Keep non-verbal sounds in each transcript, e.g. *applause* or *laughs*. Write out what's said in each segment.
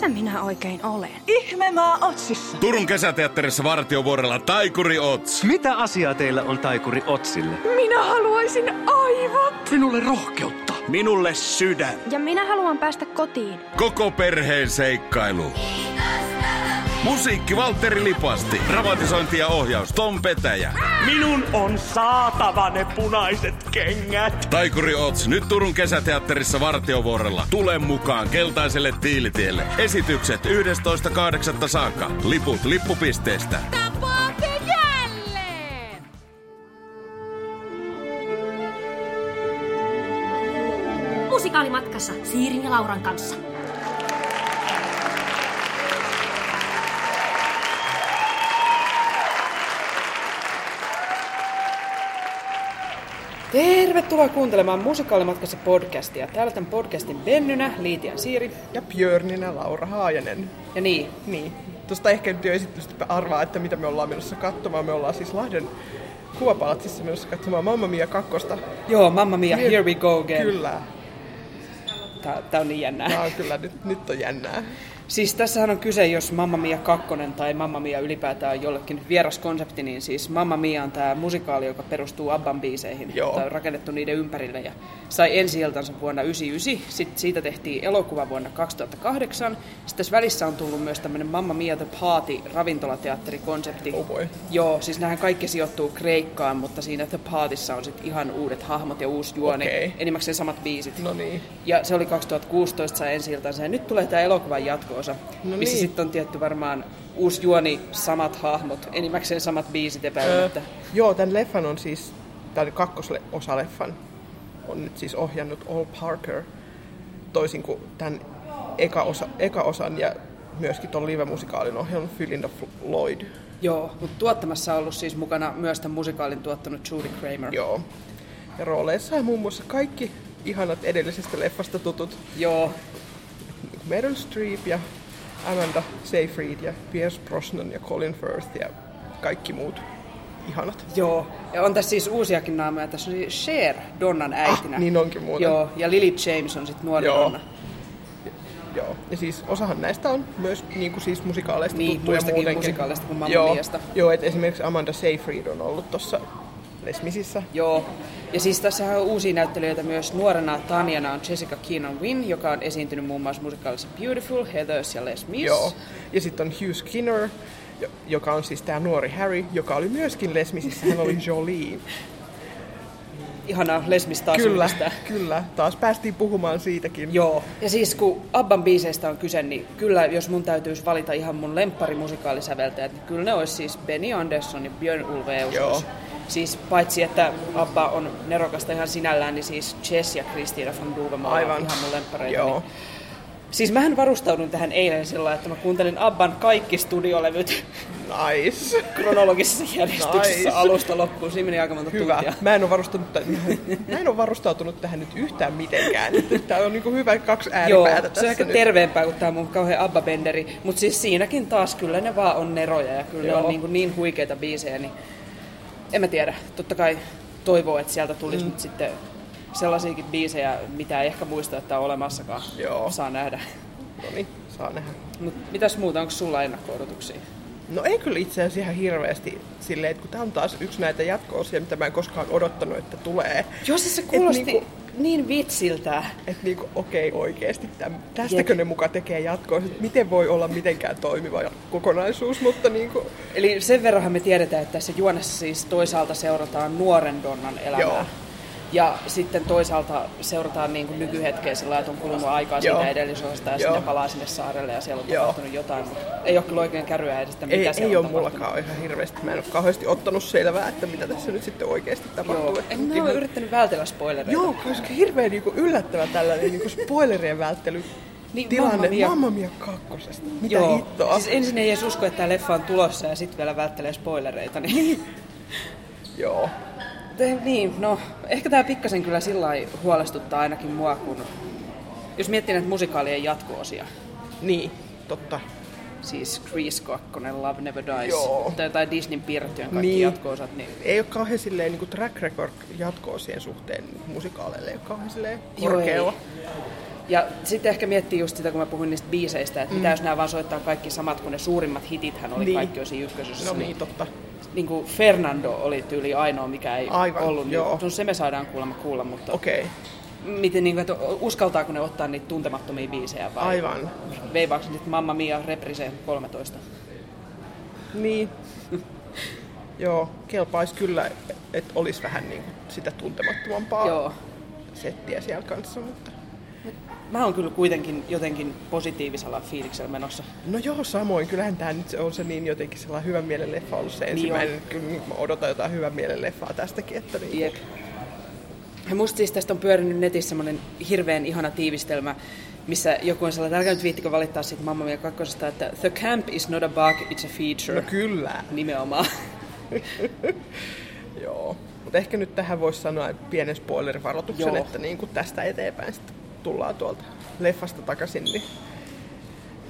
missä minä oikein olen? Ihmemaa Otsissa. Turun kesäteatterissa Vartiovuorella Taikuri Ots. Mitä asiaa teillä on Taikuri Otsille? Minä haluaisin aivot. Minulle rohkeutta. Minulle sydän. Ja minä haluan päästä kotiin. Koko perheen seikkailu. Musiikki Valtteri Lipasti. Dramatisointi ja ohjaus Tom Petäjä. Minun on saatava ne punaiset kengät. Taikuri Ots nyt Turun kesäteatterissa Vartiovuorella. Tule mukaan keltaiselle tiilitielle. Esitykset 11.8. saakka. Liput lippupisteestä. Tapaatte jälleen! Musikaalimatkassa Siirin ja Lauran kanssa. Tervetuloa kuuntelemaan Musikaalimatkassa podcastia. Täällä tämän podcastin Bennynä, Liitia Siiri. Ja Björninä Laura Haajanen. Ja niin, Niin. Tuosta ehkä nyt jo esitystä arvaa, että mitä me ollaan menossa katsomaan. Me ollaan siis Lahden kuvapalatsissa menossa katsomaan Mamma Mia kakkosta. joo, Mamma Mia, here we go again. Kyllä. Tää, tää on niin jännää. Tää on kyllä, nyt, nyt on jännää. Siis tässähän on kyse, jos Mamma Mia 2 tai Mamma Mia ylipäätään on jollekin vieras konsepti, niin siis Mamma Mia on tämä musikaali, joka perustuu Abban biiseihin. Joo. Tämä on rakennettu niiden ympärille ja sai ensi vuonna 1999. Sitten siitä tehtiin elokuva vuonna 2008. Sitten tässä välissä on tullut myös tämmöinen Mamma Mia the Party ravintolateatterikonsepti. Oh boy. Joo, siis nämähän kaikki sijoittuu Kreikkaan, mutta siinä The Partyssa on sitten ihan uudet hahmot ja uusi juoni. Okei. Enimmäkseen samat biisit. No niin. Ja se oli 2016 sai ensi iltansa. Ja nyt tulee tämä elokuvan jatko-osa, No missä niin. sitten on tietty varmaan uusi juoni, samat hahmot, enimmäkseen samat biisit epäilemättä. Joo, tämän leffan on siis, tämän kakkososa leffan on nyt siis ohjannut All Parker, toisin kuin tämän eka, osa, eka osan ja myöskin tuon live-musikaalin ohjannut Philinda Lloyd. Joo, mutta tuottamassa on ollut siis mukana myös tämän musikaalin tuottanut Judy Kramer. Joo. Ja rooleissa on muun muassa kaikki ihanat edellisestä leffasta tutut Joo, Meryl Streep ja Amanda Seyfried ja Pierce Brosnan ja Colin Firth ja kaikki muut ihanat. joo. Ja on tässä siis uusiakin naamoja. Tässä on siis Cher Donnan äitinä. Ah, niin onkin muuten. Joo, ja Lily James on sitten nuori Joo. Donna. Joo, ja siis osahan näistä on myös niin kuin siis musikaaleista Niin, tuttuja muistakin muutenkin. musikaaleista kuin Mamma Joo, Miasta. joo että esimerkiksi Amanda Seyfried on ollut tuossa Les Misissä. Joo. Ja siis tässä on uusia näyttelijöitä myös. Nuorena Tanjana on Jessica Keenan Wynn, joka on esiintynyt muun muassa musikaalissa Beautiful, Heathers ja Les Mis. Joo. Ja sitten on Hugh Skinner, jo- joka on siis tämä nuori Harry, joka oli myöskin Les Misissä. Hän oli Jolie. *laughs* Ihana Les Mis taas kyllä, yhdistää. kyllä. Taas päästiin puhumaan siitäkin. Joo. Ja siis kun Abban biiseistä on kyse, niin kyllä jos mun täytyisi valita ihan mun lempparimusikaalisäveltäjät, niin kyllä ne olisi siis Benny Andersson ja Björn Ulve Joo. Siis paitsi, että Abba on nerokasta ihan sinällään, niin siis Jess ja Christina von Duvemaa Aivan. on ihan mun lemppareita. Joo. Niin. Siis mähän varustaudun tähän eilen sillä että mä kuuntelin Abban kaikki studiolevyt Nice. kronologisessa järjestyksessä Nice. alusta loppuun. Siinä meni aika monta Hyvä. tuntia. Mä en, ole varustautunut, tähän- mä en ole varustautunut tähän nyt yhtään mitenkään. Tää on niinku hyvä kaksi Joo, ääripäätä tässä se on ehkä nyt. terveempää kuin tämä mun kauhean Abba-benderi. Mutta siis siinäkin taas kyllä ne vaan on neroja ja kyllä Joo. ne on niin, niin huikeita biisejä, niin en mä tiedä. Totta kai toivoo, että sieltä tulisi mm. nyt sitten sellaisiakin biisejä, mitä ei ehkä muista, että on olemassakaan. Joo. Saa nähdä. No niin, saa nähdä. Mut mitäs muuta, onko sulla ennakko-odotuksia? No ei kyllä itse asiassa ihan hirveästi silleen, että kun tämä on taas yksi näitä jatko-osia, mitä mä en koskaan odottanut, että tulee. Joo, siis se kuulosti niinku- niin vitsiltä. Että niinku, okei oikeesti, täm, tästäkö ne muka tekee jatkoa, että miten voi olla mitenkään toimiva kokonaisuus, mutta niinku, Eli sen verranhan me tiedetään, että tässä juonessa siis toisaalta seurataan nuoren Donnan elämää. Joo. Ja sitten toisaalta seurataan niin kuin nykyhetkeä sillä että on kulunut aikaa Joo. siitä edellisosasta ja Joo. sitten palaa sinne saarelle ja siellä on Joo. tapahtunut jotain, mutta ei ole kyllä oikein kärryä edes, mitä ei, siellä ei on ole mullakaan ihan hirveästi. Mä en ole kauheasti ottanut selvää, että mitä tässä nyt sitten oikeasti tapahtuu. Joo. En mä ihan- ole yrittänyt vältellä spoilereita. Joo, koska hirveän niinku yllättävä tällainen niinku spoilerien välttely Niin, tilanne Mamma Mia. Mamma Mia kakkosesta. Mitä Joo. hittoa? Siis ensin ei edes usko, että tämä leffa on tulossa ja sitten vielä välttelee spoilereita. Niin, Joo. Te- niin, no ehkä tämä pikkasen kyllä sillä huolestuttaa ainakin mua, kun jos miettii näitä musikaalien jatko-osia, Niin, totta. siis Grease 2, Love Never Dies, Joo. tai jotain Disneyn piirrettyjen kaikki Niin. jatko-osat, niin Ei ole kauhean silleen niin track record jatko-osien suhteen musikaaleille, ei ole kauhean silleen Joo, korkealla. Ja sitten ehkä miettii just sitä, kun mä puhuin niistä biiseistä, että mm. mitä jos nämä vaan soittaa kaikki samat, kun ne suurimmat hitithän oli Niin. kaikki osin ykkösessä. No niin, totta. Niin kuin Fernando oli tyyli ainoa, mikä ei Aivan, ollut. joo. Niin, no se me saadaan kuulemma kuulla, mutta Okei, miten niin kuin, että uskaltaako ne ottaa niitä tuntemattomia biisejä vai aivan. veivaako sitten Mamma Mia Reprise 13? Niin. *laughs* Joo, kelpaisi kyllä, että olisi vähän niin kuin sitä tuntemattomampaa Joo. settiä siellä kanssa, mutta... Mä oon kyllä kuitenkin jotenkin positiivisella fiiliksellä menossa. No joo, samoin. Kyllähän tämä nyt on se niin jotenkin sellainen hyvän mielen leffa ollut se ensimmäinen. Niin kyllä niin mä odotan jotain hyvän mielen leffaa tästäkin. Että niin Jep. Ja musta siis tästä on pyörinyt netissä semmonen hirveän ihana tiivistelmä, missä joku on sellainen, älkää nyt viittikö valittaa siitä Mamma Mia kakkosesta, että The camp is not a bug, it's a feature. No kyllä, Nimenomaan. *laughs* joo. Mutta ehkä nyt tähän voisi sanoa pienen spoilerivaroituksen, Joo. että niin kuin tästä eteenpäin sitten tullaan tuolta leffasta takaisin, niin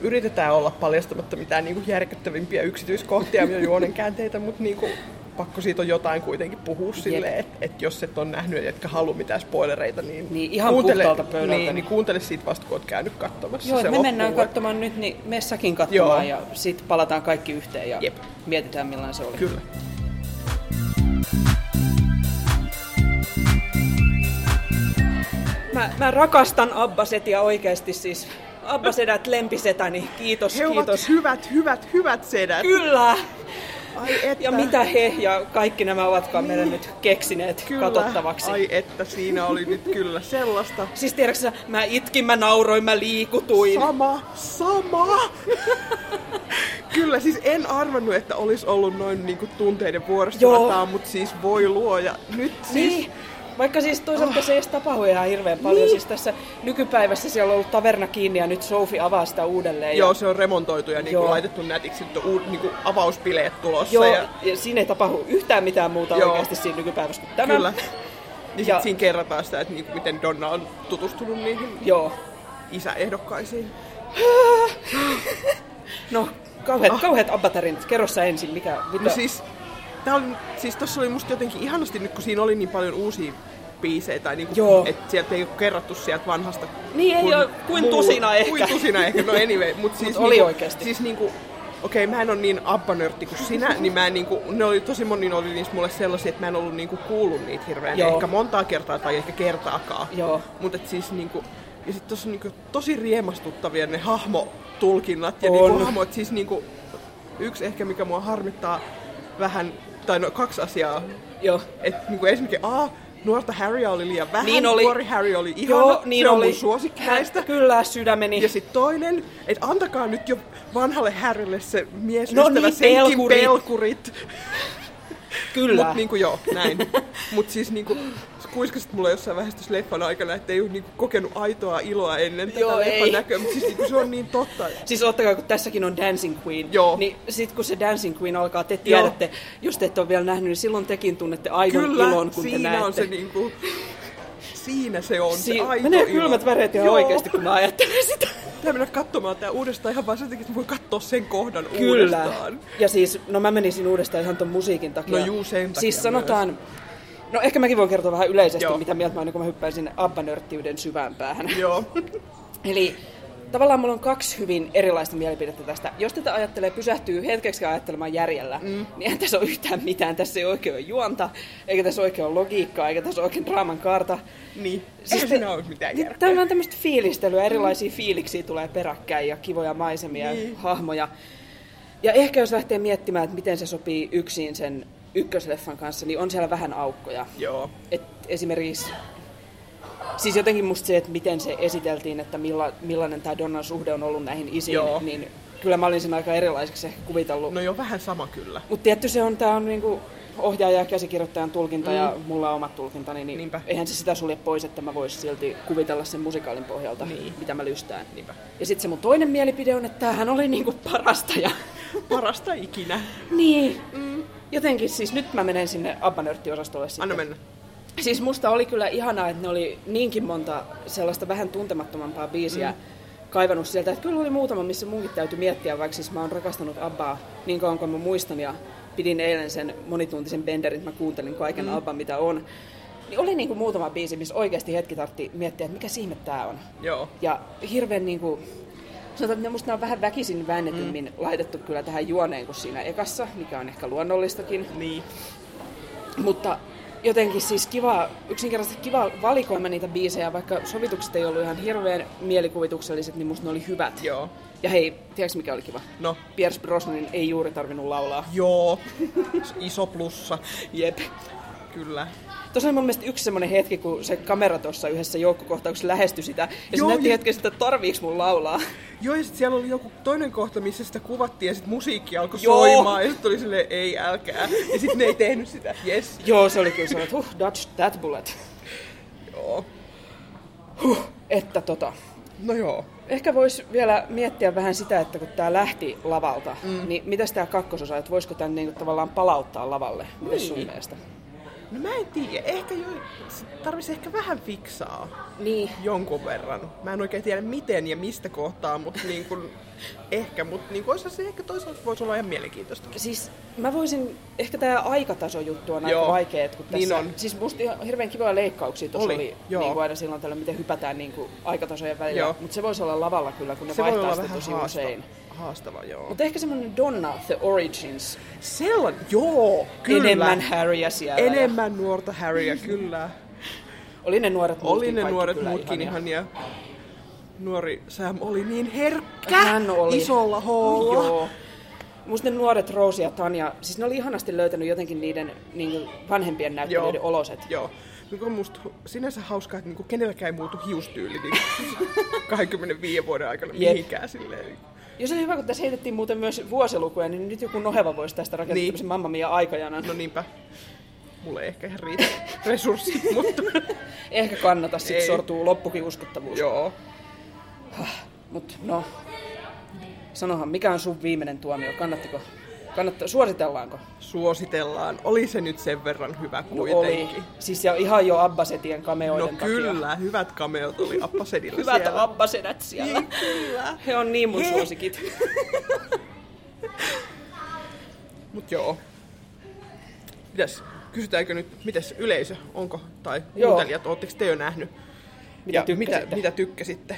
yritetään olla paljastamatta mitään niin kuin järkyttävimpiä yksityiskohtia ja juonenkäänteitä, mutta niin kuin pakko siitä on jotain kuitenkin puhua silleen, että et jos et ole nähnyt ja etkä halua mitään spoilereita, niin, Niin, ihan kuuntele, pöydältä. Niin, niin kuuntele siitä vasta, kun oot käynyt katsomassa. Joo, se me loppuu, mennään katsomaan nyt, niin me säkin katsomaan Joo. ja sitten palataan kaikki yhteen ja Jep. mietitään millainen se oli. Kyllä. Mä, mä rakastan Abbasetia oikeasti siis. Abbasedät lempisetäni, kiitos, He kiitos. ovat hyvät, hyvät, hyvät sedät. Kyllä! Ai että. Ja mitä he ja kaikki nämä ovatkaan meille nyt keksineet Kyllä. katsottavaksi. Ai että, siinä oli nyt kyllä sellaista. Siis tiedätkö mä itkin, mä nauroin, mä liikutuin. Sama, sama. Kyllä, siis en arvannut, että olisi ollut noin niinku tunteiden vuorosta rataa, mutta siis voi luoja. Nyt siis... Niin. Vaikka siis toisaalta se ei tapahdu ihan hirveän paljon. Niin. Siis tässä nykypäivässä siellä on ollut taverna kiinni ja nyt Sophie avaa sitä uudelleen. Joo, ja, se on remontoitu ja niinku laitettu nätiksi. Nyt on niinku avauspileet tulossa. joo Ja, ja siinä ei tapahdu yhtään mitään muuta Joo. oikeasti siinä nykypäivässä kuin tämä. kyllä. Niin Ja- siinä kerrotaan sitä, että niinku, miten Donna on tutustunut niihin Joo. isäehdokkaisiin. No, kauheat, kauheat abbatarinat. Kerro sä ensin, mikä... Mitä? No siis, tää oli, siis tossa oli musta jotenkin ihanasti nyt, kun siinä oli niin paljon uusia biisejä, tai niinku, että sieltä ei ole kerrattu sieltä vanhasta. Niin, ei oo, kuin tusina ehkä. Kuin tusina ehkä, no anyway. Mut siis oli niinku, oikeesti. Siis niinku, okei, mä en ole niin abbanörtti kuin sinä, niin mä en niinku, ne oli tosi moni oli niissä mulle sellaisia, että mä en ollut niinku kuullut niitä hirveän Joo. ehkä montaa kertaa tai ehkä kertaakaan. Joo. Mutta siis niinku, ja sit tossa on niinku tosi riemastuttavia ne hahmotulkinnat ja On. niinku hahmot, siis niinku, yksi ehkä mikä mua harmittaa vähän, tai no kaksi asiaa, Joo. että niinku esimerkiksi A, nuorta Harrya oli liian vähän, Niin oli. nuori Harry oli ihana, Joo, niin se on oli. mun suosikki näistä. Kyllä, sydämeni. Ja sitten toinen, että antakaa nyt jo vanhalle Harrylle se mies No niin, senkin pelkurit. pelkurit. Kyllä. Mut niinku joo, *laughs* näin. Mut siis niinku, kuiskasit mulle jossain tässä leffan aikana, että ei ole niinku kokenut aitoa iloa ennen tätä Joo, leffan ei. näköä, mutta siis niinku se on niin totta. *laughs* Siis ottakaa, kun tässäkin on Dancing Queen, Joo. niin sit kun se Dancing Queen alkaa, te tiedätte, jos te ette ole vielä nähnyt, niin silloin tekin tunnette aidon Kyllä, ilon, kun te siinä näette. on se niinku, siinä se on Si- se aito menee kylmät väreet ihan Joo. oikeasti, kun mä ajattelen sitä. Pitää mennä katsomaan tää uudestaan ihan vaan sen takia, että voi katsoa sen kohdan Kyllä. uudestaan. Ja siis, no mä menisin uudestaan ihan ton musiikin takia. No juu, sen takia Siis sanotaan, no ehkä mäkin voin kertoa vähän yleisesti, Joo. mitä mieltä mä oon, kun mä hyppään sinne abbanörttiyden syvään päähän. Joo. *laughs* Eli tavallaan mulla on kaksi hyvin erilaista mielipidettä tästä. Jos tätä ajattelee, pysähtyy hetkeksi ajattelemaan järjellä, mm. niin eihän tässä ole yhtään mitään. Tässä ei oikein ole juonta, eikä tässä oikein ole logiikkaa, eikä tässä ole oikein draaman kaarta. Niin, Siis eihän te- siinä ole mitään järkeä. Tämä on tämmöistä fiilistelyä, erilaisia fiiliksiä tulee peräkkäin ja kivoja maisemia Niin. ja hahmoja. Ja ehkä jos lähtee miettimään, että miten se sopii yksin sen ykkösleffan kanssa, niin on siellä vähän aukkoja. Joo. Et esimerkiksi, siis jotenkin musta se, että miten se esiteltiin, että milla, millainen tämä Donnan suhde on ollut näihin isiin, Joo. niin kyllä mä olin sen aika erilaiseksi ehkä kuvitellut. No joo, vähän sama kyllä. Mutta tietty se on, tämä on niinku ohjaaja ja käsikirjoittajan tulkinta mm. ja mulla on omat tulkintani, niin Niinpä. eihän se sitä sulje pois, että mä voisin silti kuvitella sen musikaalin pohjalta, Niin. mitä mä lystään. Niinpä. Ja sitten se mun toinen mielipide on, että tämähän oli niinku parasta ja *laughs* Parasta ikinä. niin. Mm. Jotenkin siis nyt mä menen sinne Abbanörtti-osastolle sitten. Anna mennä. Siis musta oli kyllä ihanaa, että ne oli niinkin monta sellaista vähän tuntemattomampaa biisiä mm. kaivannut sieltä. Että kyllä oli muutama, missä munkin täytyy miettiä, vaikka siis mä oon rakastanut Abbaa niin kauan kuin mä muistan ja pidin eilen sen monituntisen benderin, mä kuuntelin kaiken mm. Abban, mitä on. Niin oli niinku muutama biisi, missä oikeasti hetki tartti miettiä, että mikä ihme tää on. Joo. Ja hirveän niinku, sanotaan, että musta nämä on vähän väkisin väännetymmin mm. laitettu kyllä tähän juoneen kuin siinä ekassa, mikä on ehkä luonnollistakin. Niin. Mutta jotenkin siis kiva, yksinkertaisesti kiva valikoima niitä biisejä, vaikka sovitukset ei ollut ihan hirveän mielikuvitukselliset, niin musta ne oli hyvät. Joo. Ja hei, tiedätkö mikä oli kiva? No. Pierce Brosnanin ei juuri tarvinnut laulaa. Joo. *laughs* Iso plussa. Jep. Kyllä. Tuossa oli mun mielestä yksi semmoinen hetki, kun se kamera tuossa yhdessä joukkokohtauksessa lähestyi sitä, ja se näytti ja- hetken että tarviiks mun laulaa. Joo, ja sit siellä oli joku toinen kohta, missä sitä kuvattiin, ja sitten musiikki alkoi Joo. soimaan, ja sitten oli silleen, ei älkää. Ja sitten ne ei tehnyt sitä, yes. Joo, se oli kyllä sellainen, että huh, dodge that bullet. Joo. Huh, että tota. No joo. Ehkä voisi vielä miettiä vähän sitä, että kun tämä lähti lavalta, mm. niin mitäs tämä kakkososa, että voisiko tämän niinku tavallaan palauttaa lavalle? Mitäs sun Niin. mielestä? No mä en tiedä, ehkä jo, tarvisi ehkä vähän fiksaa Niin. jonkun verran. Mä en oikein tiedä miten ja mistä kohtaa, mutta *laughs* niin kuin, ehkä, mutta niin kuin, se ehkä toisaalta voisi olla ihan mielenkiintoista. Siis mä voisin, ehkä tämä aikataso-juttu on aika vaikea, että kun tässä, niin on. siis musta ihan hirveän kivoja leikkauksia tuossa Oli, oli, joo. niin kuin aina silloin tällä, miten hypätään niin kuin aikatasojen välillä, mutta se voisi olla lavalla kyllä, kun ne Se vaihtaa sitä tosi haastava, usein. Haastava joo. Mutta ehkä semmoinen Donna, The Origins, Sellainen, joo, kyllä. enemmän Harryä siellä. Enemmän nuorta Harryä, kyllä. Ja *laughs* oli ne nuoret muutkin Oli ne nuoret muutkin ihania. ihania. Nuori Sam oli niin herkkä Hän oli. isolla hoolla. Joo. Musta ne nuoret Rose ja Tanja, siis ne oli ihanasti löytänyt jotenkin niiden niin vanhempien näyttelijöiden oloset. Joo. Mikä on musta sinänsä hauskaa, että niinku kenelläkään ei muutu hiustyyli niin *laughs* 25 vuoden aikana Jep. mihinkään silleen. Jos on hyvä, kun tässä heitettiin muuten myös vuosilukuja, niin nyt joku Noheva voisi tästä rakentaa Niin. tämmöisen Mamma Mia aikajanan. No niinpä. Mulle ei ehkä ihan riitä *laughs* resurssit, mutta *laughs* Ehkä kannata, sit Ei. sortuu loppukin uskottavuus. joo. Mut no, sanohan, mikä on sun viimeinen tuomio? Kannattiko? Kannattaa, suositellaanko? Suositellaan. Oli se nyt sen verran hyvä No kuitenkin. oli. Siis ja ihan jo Abbasetien kameoiden No takia. kyllä, hyvät kameot oli Appasedilla *laughs* Hyvät siellä. Abbasedät siellä. Niin, kyllä. He on niin mun He. suosikit. *laughs* Mut joo. Mitäs, kysytäänkö nyt, mitäs yleisö, onko, tai kuuntelijat, ootteko te jo nähnyt? Mitä ja mitä, tykkäsitte? mitä tykkäsitte?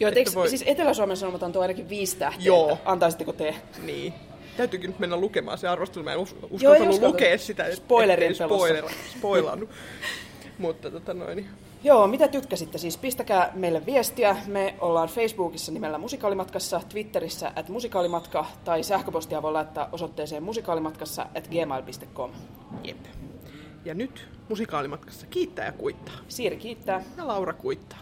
Joo, eikö, voi- siis Etelä-Suomen Sanomat antoi ainakin viisi tähteä. Joo. Antaisitteko te? Niin. Täytyykin nyt mennä lukemaan se arvostelu. Mä en us- uskaltanut lukea sitä, et- Spoilerin spoilera, spoilannut. *laughs* Mutta tota noin, Joo, mitä tykkäsitte? Siis pistäkää meille viestiä. Me ollaan Facebookissa nimellä Musikaalimatkassa, Twitterissä at musikaalimatka tai sähköpostia voi laittaa osoitteeseen musikaalimatkassa at gmail.com. jep. Ja nyt musikaalimatkassa kiittää ja kuittaa. Siiri kiittää. Ja Laura kuittaa.